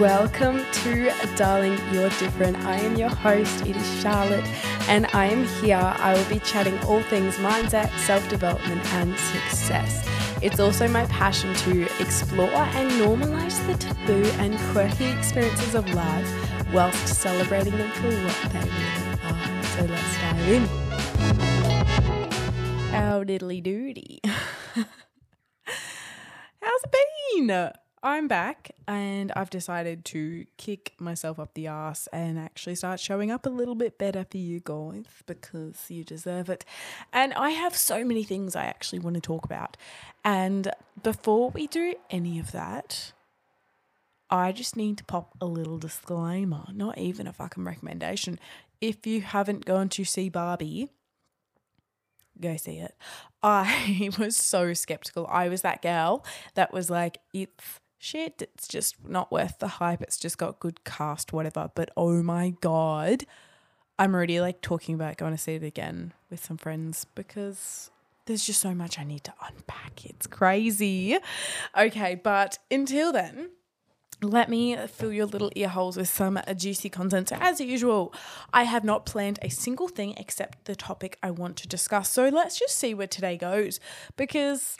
Welcome to Darling You're Different. I am your host, it is Charlotte, and I am here. I will be chatting all things mindset, self development, and success. It's also my passion to explore and normalize the taboo and quirky experiences of life whilst celebrating them for what they really are. So let's dive in. How diddly doody. How's it been? I'm back and I've decided to kick myself up the ass and actually start showing up a little bit better for you guys because you deserve it. And I have so many things I actually want to talk about. And before we do any of that, I just need to pop a little disclaimer, not even a fucking recommendation. If you haven't gone to see Barbie, go see it. I was so skeptical. I was that girl that was like, it's shit, it's just not worth the hype. It's just got good cast, whatever. But oh my God, I'm already like talking about going to see it again with some friends because there's just so much I need to unpack. It's crazy. Okay, but until then, let me fill your little ear holes with some juicy content. So, as usual, I have not planned a single thing except the topic I want to discuss. So, let's just see where today goes because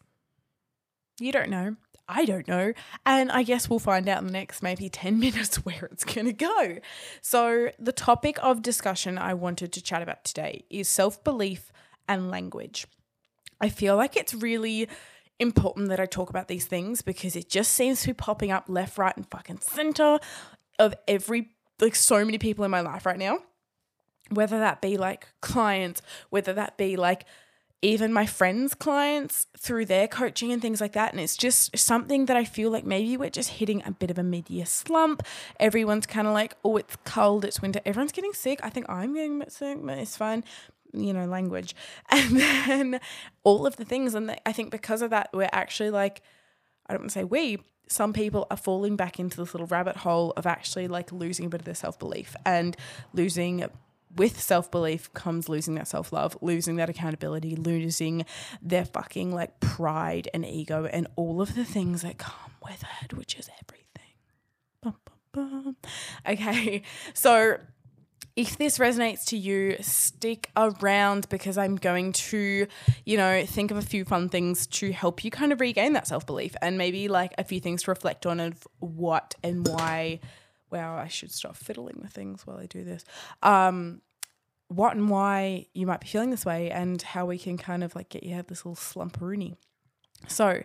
you don't know. I don't know. And I guess we'll find out in the next maybe 10 minutes where it's going to go. So, the topic of discussion I wanted to chat about today is self belief and language. I feel like it's really important that I talk about these things because it just seems to be popping up left, right, and fucking center of every, like, so many people in my life right now. Whether that be like clients, whether that be like even my friends' clients through their coaching and things like that. And it's just something that I feel like maybe we're just hitting a bit of a mid year slump. Everyone's kind of like, oh, it's cold, it's winter. Everyone's getting sick. I think I'm getting sick, but it's fine. You know, language. And then all of the things. And I think because of that, we're actually like, I don't want to say we, some people are falling back into this little rabbit hole of actually like losing a bit of their self belief and losing with self belief comes losing that self love, losing that accountability, losing their fucking like pride and ego and all of the things that come with it, which is everything. Bum, bum, bum. Okay, so if this resonates to you, stick around because I'm going to, you know, think of a few fun things to help you kind of regain that self belief and maybe like a few things to reflect on of what and why wow, I should stop fiddling with things while I do this. Um, what and why you might be feeling this way, and how we can kind of like get you out of this little slumperoony. So,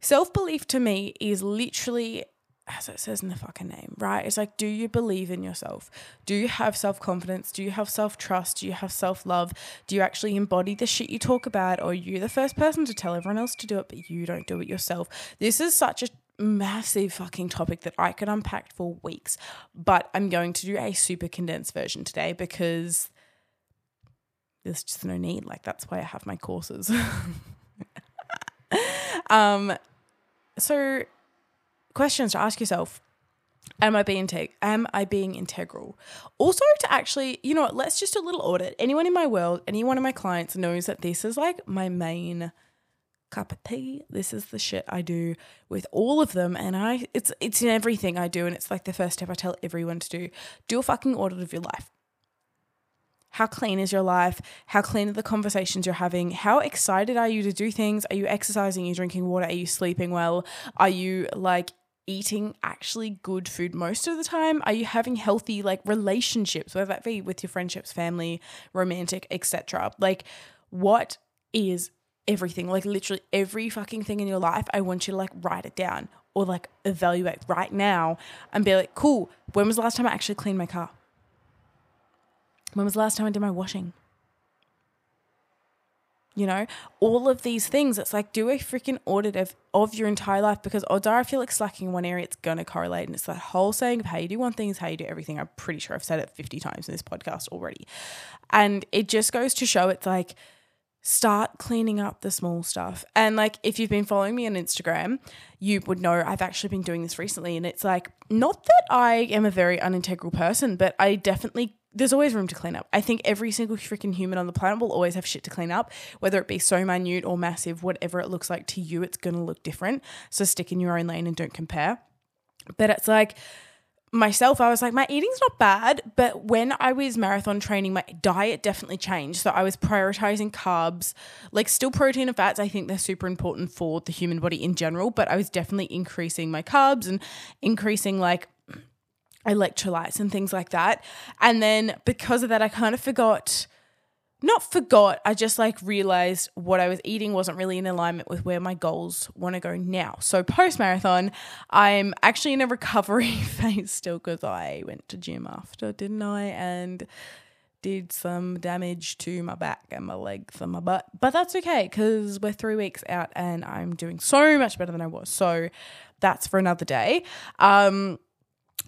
self belief to me is literally, as it says in the fucking name, right? It's like, do you believe in yourself? Do you have self confidence? Do you have self trust? Do you have self love? Do you actually embody the shit you talk about? Or are you the first person to tell everyone else to do it, but you don't do it yourself? This is such a massive fucking topic that I could unpack for weeks, but I'm going to do a super condensed version today because there's just no need. Like that's why I have my courses. um, so questions to ask yourself. Am I being am I being integral? Also to actually, you know what, let's just do a little audit. Anyone in my world, any one of my clients knows that this is like my main cup of tea. This is the shit I do with all of them and I it's it's in everything I do and it's like the first step I tell everyone to do. Do a fucking audit of your life. How clean is your life? How clean are the conversations you're having? How excited are you to do things? Are you exercising? Are you drinking water? Are you sleeping well? Are you like eating actually good food most of the time? Are you having healthy like relationships, whether that be with your friendships, family, romantic, etc.? Like what is everything, like literally every fucking thing in your life, I want you to like write it down or like evaluate right now and be like, cool, when was the last time I actually cleaned my car? When was the last time I did my washing? You know, all of these things, it's like do a freaking audit of, of your entire life because odds are if you're like slacking in one area, it's gonna correlate. And it's that whole saying of how you do one thing is how you do everything. I'm pretty sure I've said it 50 times in this podcast already. And it just goes to show it's like start cleaning up the small stuff. And like if you've been following me on Instagram, you would know I've actually been doing this recently and it's like not that I am a very unintegral person, but I definitely there's always room to clean up. I think every single freaking human on the planet will always have shit to clean up, whether it be so minute or massive, whatever it looks like to you, it's going to look different. So stick in your own lane and don't compare. But it's like, myself, I was like, my eating's not bad. But when I was marathon training, my diet definitely changed. So I was prioritizing carbs, like still protein and fats. I think they're super important for the human body in general. But I was definitely increasing my carbs and increasing like electrolytes and things like that. And then because of that, I kind of forgot not forgot, I just like realized what I was eating wasn't really in alignment with where my goals want to go now. So post marathon, I'm actually in a recovery phase still because I went to gym after, didn't I? And did some damage to my back and my legs and my butt. But that's okay because we're three weeks out and I'm doing so much better than I was. So that's for another day. Um,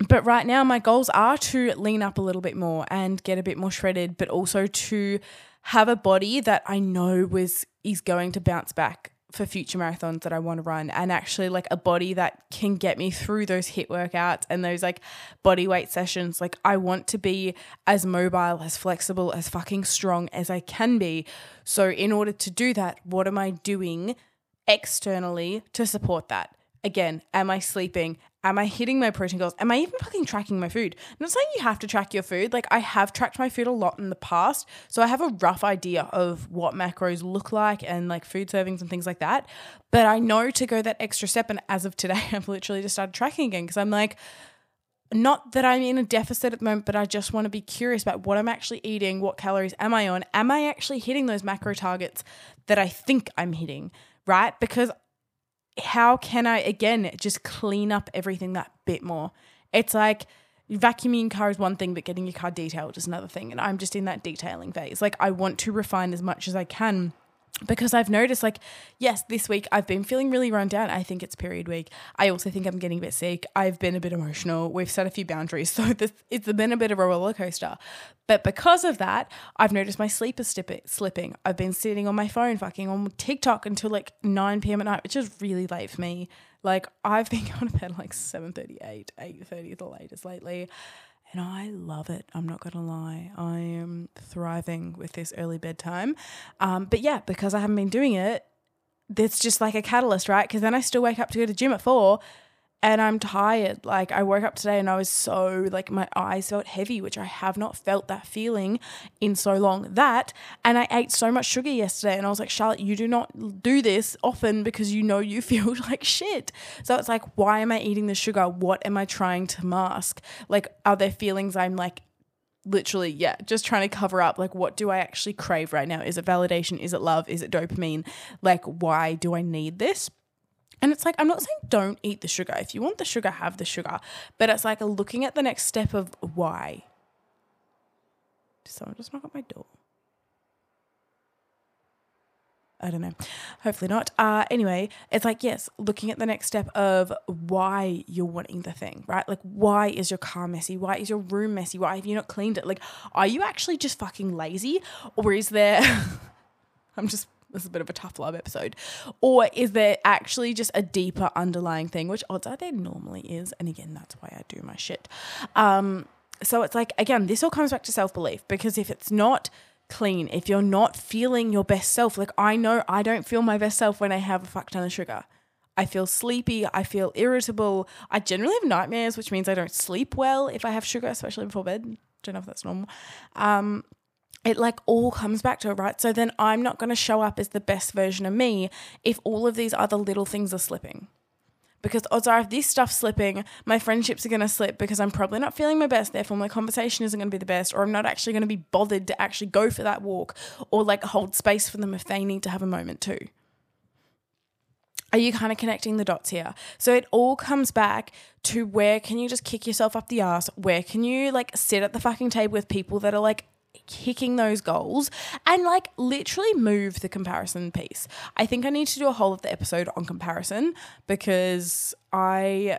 but right now, my goals are to lean up a little bit more and get a bit more shredded, but also to have a body that I know was is going to bounce back for future marathons that I want to run and actually like a body that can get me through those HIIT workouts and those like body weight sessions. Like I want to be as mobile, as flexible, as fucking strong as I can be. So in order to do that, what am I doing externally to support that? Again, am I sleeping? Am I hitting my protein goals? Am I even fucking tracking my food? I'm not saying you have to track your food. Like I have tracked my food a lot in the past. So I have a rough idea of what macros look like and like food servings and things like that. But I know to go that extra step. And as of today, I've literally just started tracking again because I'm like, not that I'm in a deficit at the moment, but I just want to be curious about what I'm actually eating, what calories am I on? Am I actually hitting those macro targets that I think I'm hitting? Right? Because how can I again just clean up everything that bit more? It's like vacuuming your car is one thing, but getting your car detailed is another thing. And I'm just in that detailing phase. Like I want to refine as much as I can because I've noticed, like, yes, this week I've been feeling really run down. I think it's period week. I also think I'm getting a bit sick. I've been a bit emotional. We've set a few boundaries. So this, it's been a bit of a roller coaster. But because of that, I've noticed my sleep is slipping. I've been sitting on my phone, fucking on TikTok until like 9 p.m. at night, which is really late for me. Like, I've been going to bed like 7.38, 8.30 the latest lately and I love it. I'm not gonna lie, I am thriving with this early bedtime. Um, but yeah, because I haven't been doing it, it's just like a catalyst, right? Because then I still wake up to go to gym at four, and I'm tired. Like I woke up today and I was so like my eyes felt heavy, which I have not felt that feeling in so long. That and I ate so much sugar yesterday and I was like, Charlotte, you do not do this often because you know you feel like shit. So it's like, why am I eating the sugar? What am I trying to mask? Like, are there feelings I'm like literally, yeah, just trying to cover up like what do I actually crave right now? Is it validation? Is it love? Is it dopamine? Like, why do I need this? And it's like, I'm not saying don't eat the sugar. If you want the sugar, have the sugar. But it's like looking at the next step of why. Did someone just knock at my door? I don't know. Hopefully not. Uh, anyway, it's like, yes, looking at the next step of why you're wanting the thing, right? Like, why is your car messy? Why is your room messy? Why have you not cleaned it? Like, are you actually just fucking lazy? Or is there. I'm just this is a bit of a tough love episode? Or is there actually just a deeper underlying thing, which odds are there normally is? And again, that's why I do my shit. Um, so it's like, again, this all comes back to self belief because if it's not clean, if you're not feeling your best self, like I know I don't feel my best self when I have a fuck ton of sugar. I feel sleepy. I feel irritable. I generally have nightmares, which means I don't sleep well if I have sugar, especially before bed. Don't know if that's normal. Um, it like all comes back to it, right? So then I'm not going to show up as the best version of me if all of these other little things are slipping. Because odds are, if this stuff's slipping, my friendships are going to slip because I'm probably not feeling my best. Therefore, my conversation isn't going to be the best, or I'm not actually going to be bothered to actually go for that walk or like hold space for them if they need to have a moment too. Are you kind of connecting the dots here? So it all comes back to where can you just kick yourself up the ass? Where can you like sit at the fucking table with people that are like kicking those goals and like literally move the comparison piece. I think I need to do a whole of the episode on comparison because I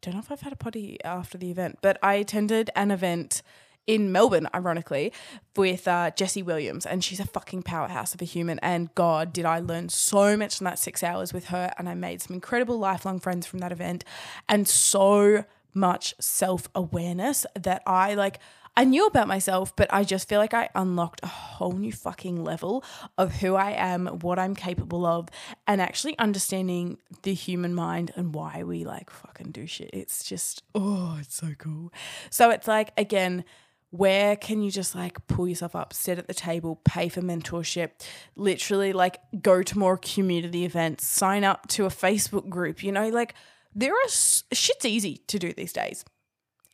don't know if I've had a potty after the event, but I attended an event in Melbourne, ironically, with uh, Jessie Williams, and she's a fucking powerhouse of a human. And God, did I learn so much in that six hours with her, and I made some incredible lifelong friends from that event, and so much self awareness that I like. I knew about myself, but I just feel like I unlocked a whole new fucking level of who I am, what I'm capable of, and actually understanding the human mind and why we like fucking do shit. It's just, oh, it's so cool. So it's like, again, where can you just like pull yourself up, sit at the table, pay for mentorship, literally like go to more community events, sign up to a Facebook group, you know, like there are shit's easy to do these days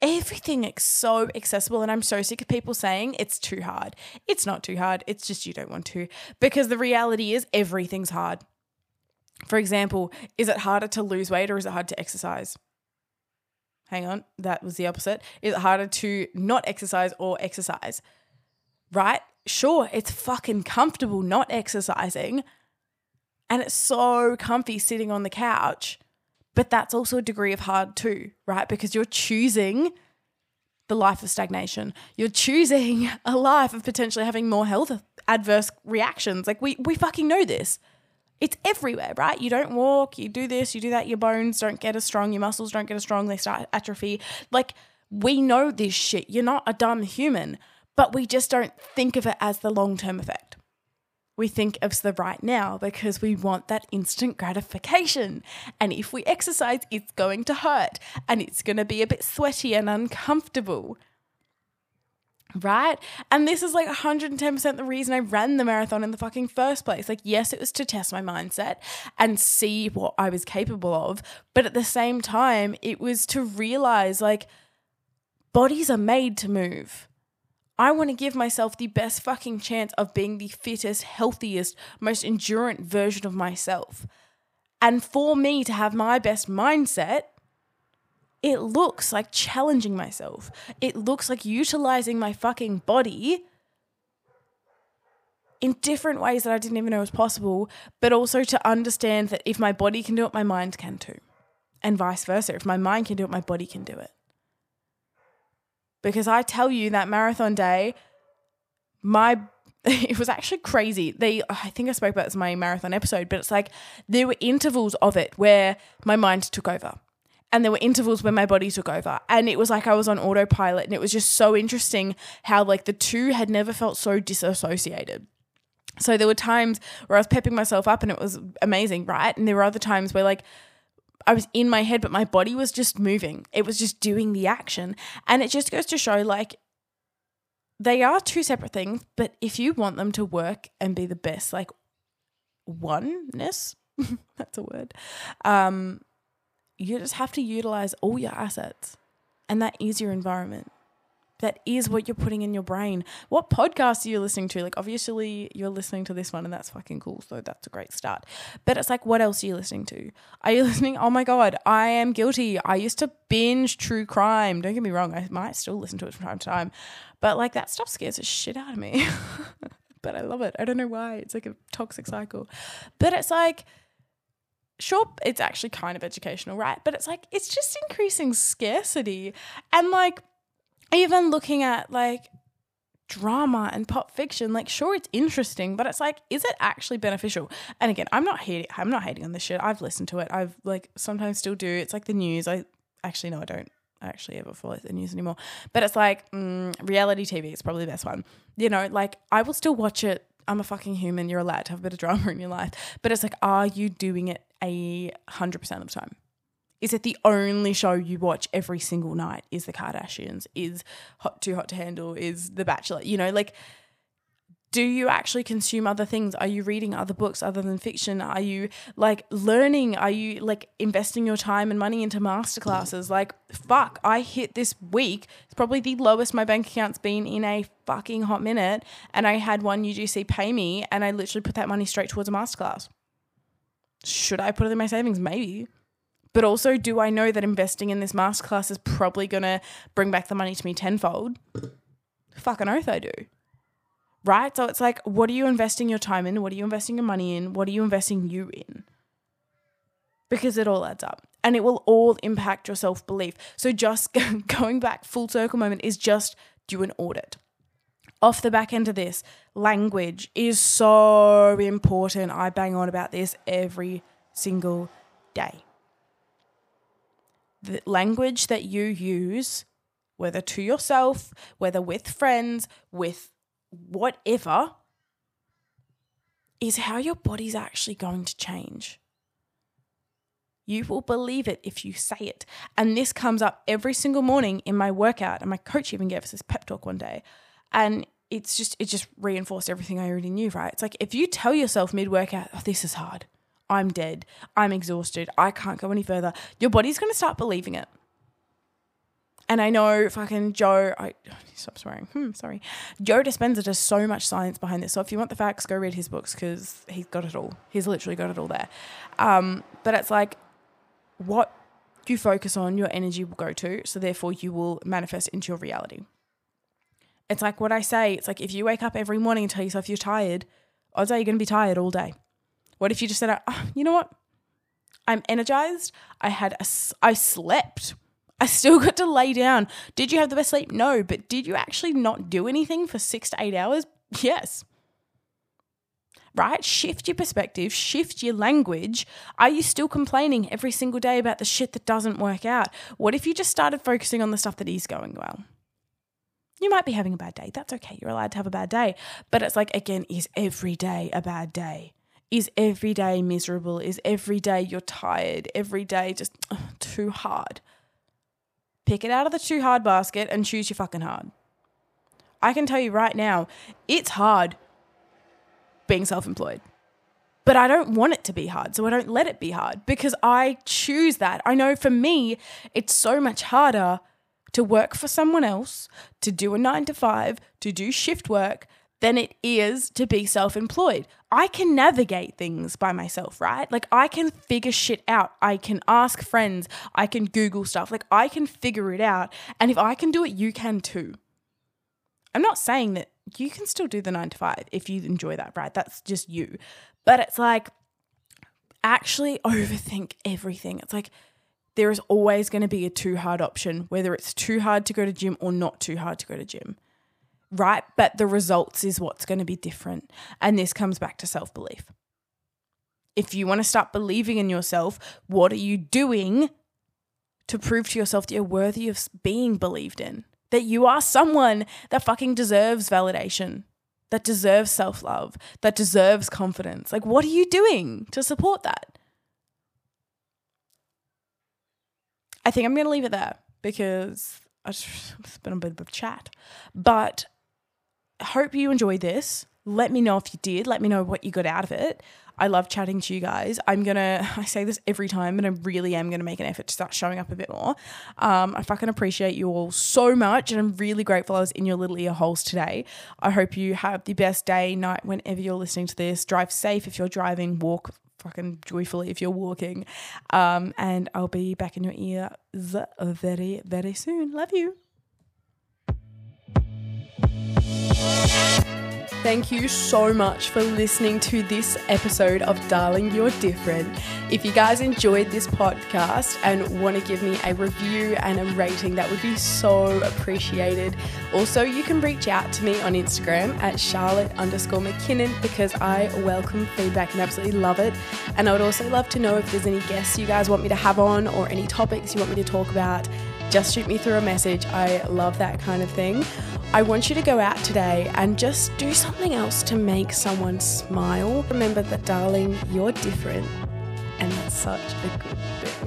everything is so accessible and i'm so sick of people saying it's too hard. It's not too hard. It's just you don't want to. Because the reality is everything's hard. For example is it harder to lose weight or is it hard to exercise? Hang on that was the opposite. Is it harder to not exercise or exercise? Right? Sure it's fucking comfortable not exercising. And it's so comfy sitting on the couch but that's also a degree of hard too, right? Because you're choosing the life of stagnation. You're choosing a life of potentially having more health adverse reactions. Like we we fucking know this. It's everywhere, right? You don't walk, you do this, you do that, your bones don't get as strong, your muscles don't get as strong, they start atrophy. Like we know this shit. You're not a dumb human, but we just don't think of it as the long-term effect we think of the right now because we want that instant gratification. And if we exercise, it's going to hurt and it's going to be a bit sweaty and uncomfortable. Right? And this is like 110% the reason I ran the marathon in the fucking first place. Like, yes, it was to test my mindset and see what I was capable of. But at the same time, it was to realize like, bodies are made to move I want to give myself the best fucking chance of being the fittest, healthiest, most endurant version of myself. And for me to have my best mindset, it looks like challenging myself. It looks like utilizing my fucking body in different ways that I didn't even know was possible, but also to understand that if my body can do it, my mind can too. And vice versa. If my mind can do it, my body can do it. Because I tell you that marathon day, my it was actually crazy. They I think I spoke about this in my marathon episode, but it's like there were intervals of it where my mind took over. And there were intervals where my body took over. And it was like I was on autopilot. And it was just so interesting how like the two had never felt so disassociated. So there were times where I was pepping myself up and it was amazing, right? And there were other times where like I was in my head, but my body was just moving. It was just doing the action. And it just goes to show like they are two separate things, but if you want them to work and be the best, like oneness, that's a word, um, you just have to utilize all your assets. And that is your environment that is what you're putting in your brain. What podcast are you listening to? Like, obviously, you're listening to this one, and that's fucking cool. So that's a great start. But it's like, what else are you listening to? Are you listening? Oh my God, I am guilty. I used to binge true crime. Don't get me wrong, I might still listen to it from time to time. But like, that stuff scares the shit out of me. but I love it. I don't know why. It's like a toxic cycle. But it's like, sure it's actually kind of educational right but it's like it's just increasing scarcity and like even looking at like drama and pop fiction like sure it's interesting but it's like is it actually beneficial? And again i'm not hating i'm not hating on this shit. I've listened to it. I've like sometimes still do. It's like the news. I actually no i don't actually ever follow the news anymore. But it's like mm, reality tv is probably the best one. You know like i will still watch it. I'm a fucking human. You're allowed to have a bit of drama in your life. But it's like are you doing it a hundred percent of the time is it the only show you watch every single night? Is the Kardashians? Is Hot Too Hot to Handle? Is The Bachelor? You know, like do you actually consume other things? Are you reading other books other than fiction? Are you like learning? Are you like investing your time and money into masterclasses? Like, fuck, I hit this week. It's probably the lowest my bank account's been in a fucking hot minute. And I had one UGC pay me and I literally put that money straight towards a masterclass. Should I put it in my savings? Maybe. But also, do I know that investing in this masterclass is probably going to bring back the money to me tenfold? Fucking oath I do. Right? So it's like, what are you investing your time in? What are you investing your money in? What are you investing you in? Because it all adds up and it will all impact your self belief. So just going back, full circle moment is just do an audit. Off the back end of this, language is so important. I bang on about this every single day the language that you use whether to yourself, whether with friends, with whatever, is how your body's actually going to change. You will believe it if you say it. And this comes up every single morning in my workout. And my coach even gave us this pep talk one day. And it's just, it just reinforced everything I already knew, right? It's like if you tell yourself mid workout, oh, this is hard, I'm dead, I'm exhausted, I can't go any further, your body's going to start believing it. And I know fucking Joe, I stop swearing. Hmm, sorry. Joe Dispenza does so much science behind this. So if you want the facts, go read his books because he's got it all. He's literally got it all there. Um, but it's like what you focus on, your energy will go to. So therefore, you will manifest into your reality. It's like what I say. It's like if you wake up every morning and tell yourself you're tired, odds are you're going to be tired all day. What if you just said, oh, you know what? I'm energized. I had a, I slept. I still got to lay down. Did you have the best sleep? No. But did you actually not do anything for six to eight hours? Yes right? Shift your perspective, shift your language. Are you still complaining every single day about the shit that doesn't work out? What if you just started focusing on the stuff that is going well? You might be having a bad day. That's okay. You're allowed to have a bad day. But it's like, again, is every day a bad day? Is every day miserable? Is every day you're tired? Every day just ugh, too hard? Pick it out of the too hard basket and choose your fucking hard. I can tell you right now, it's hard being self employed. But I don't want it to be hard, so I don't let it be hard because I choose that. I know for me, it's so much harder to work for someone else, to do a nine to five, to do shift work, than it is to be self employed. I can navigate things by myself, right? Like I can figure shit out. I can ask friends. I can Google stuff. Like I can figure it out. And if I can do it, you can too. I'm not saying that you can still do the nine to five if you enjoy that, right? That's just you. But it's like, actually overthink everything. It's like, there is always going to be a too hard option, whether it's too hard to go to gym or not too hard to go to gym, right? But the results is what's going to be different. And this comes back to self belief. If you want to start believing in yourself, what are you doing to prove to yourself that you're worthy of being believed in? that you are someone that fucking deserves validation, that deserves self love, that deserves confidence. Like, what are you doing to support that? I think I'm going to leave it there because it's been a bit of a chat. But hope you enjoyed this. Let me know if you did. Let me know what you got out of it. I love chatting to you guys. I'm gonna, I say this every time, but I really am gonna make an effort to start showing up a bit more. Um, I fucking appreciate you all so much, and I'm really grateful I was in your little ear holes today. I hope you have the best day, night, whenever you're listening to this. Drive safe if you're driving, walk fucking joyfully if you're walking. Um, and I'll be back in your ear very, very soon. Love you. Thank you so much for listening to this episode of Darling You're Different. If you guys enjoyed this podcast and want to give me a review and a rating, that would be so appreciated. Also, you can reach out to me on Instagram at Charlotte underscore McKinnon because I welcome feedback and absolutely love it. And I would also love to know if there's any guests you guys want me to have on or any topics you want me to talk about. Just shoot me through a message. I love that kind of thing. I want you to go out today and just do something else to make someone smile. Remember that, darling, you're different, and that's such a good thing.